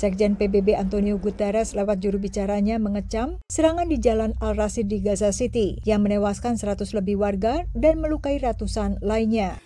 Sekjen PBB Antonio Guterres lewat juru bicaranya mengecam serangan di Jalan Al-Rasid di Gaza City yang menewaskan 100 lebih warga dan melukai ratusan lainnya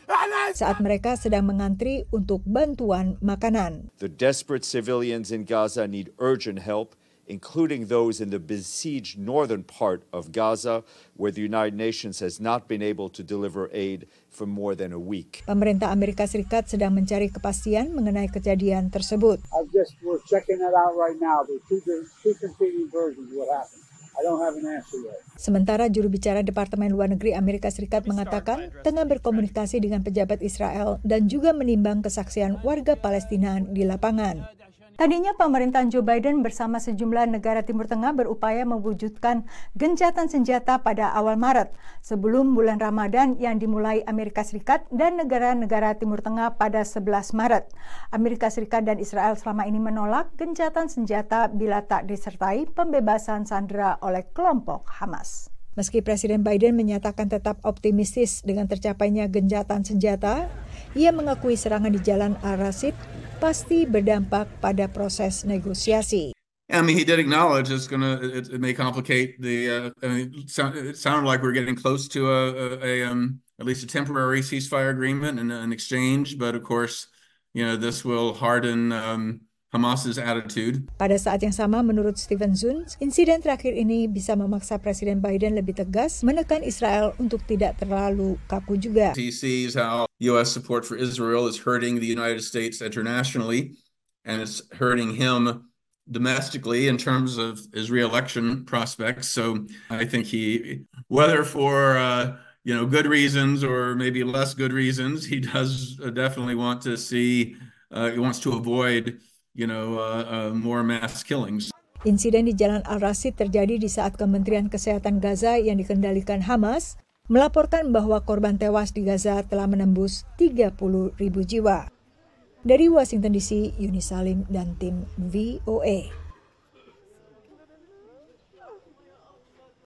saat mereka sedang mengantri untuk bantuan makanan. The desperate civilians in Gaza need urgent help including those in the besieged northern part of Gaza, where the United Nations has not been able to deliver aid for more than a week. Pemerintah Amerika Serikat sedang mencari kepastian mengenai kejadian tersebut. I just we're checking that out right now. There's two, two competing versions of what happened. I don't have an answer yet. Sementara juru bicara Departemen Luar Negeri Amerika Serikat mengatakan tengah berkomunikasi dengan pejabat Israel dan juga menimbang kesaksian warga Palestina di lapangan. Tadinya pemerintahan Joe Biden bersama sejumlah negara Timur Tengah berupaya mewujudkan gencatan senjata pada awal Maret sebelum bulan Ramadan yang dimulai Amerika Serikat dan negara-negara Timur Tengah pada 11 Maret. Amerika Serikat dan Israel selama ini menolak gencatan senjata bila tak disertai pembebasan sandera oleh kelompok Hamas. Meski Presiden Biden menyatakan tetap optimistis dengan tercapainya gencatan senjata, ia mengakui serangan di Jalan Al-Rasid pasti berdampak pada proses negosiasi. I mean, he did acknowledge it's it, it may complicate the. Uh, I mean, it, sound, it sounded like we're getting close to a, a, a um, at least a temporary ceasefire agreement and an exchange, but of course, you know, this will harden um, Hamas's attitude. Pada saat yang sama, menurut Steven Zuns, insiden terakhir ini bisa memaksa Presiden Biden lebih tegas menekan Israel untuk tidak terlalu kaku juga. He sees how U.S. support for Israel is hurting the United States internationally, and it's hurting him domestically in terms of his reelection prospects. So I think he, whether for uh, you know good reasons or maybe less good reasons, he does definitely want to see. Uh, he wants to avoid you know, uh, uh, more mass killings. Insiden di Jalan Al-Rasid terjadi di saat Kementerian Kesehatan Gaza yang dikendalikan Hamas melaporkan bahwa korban tewas di Gaza telah menembus 30 ribu jiwa. Dari Washington DC, Yuni Salim dan tim VOA.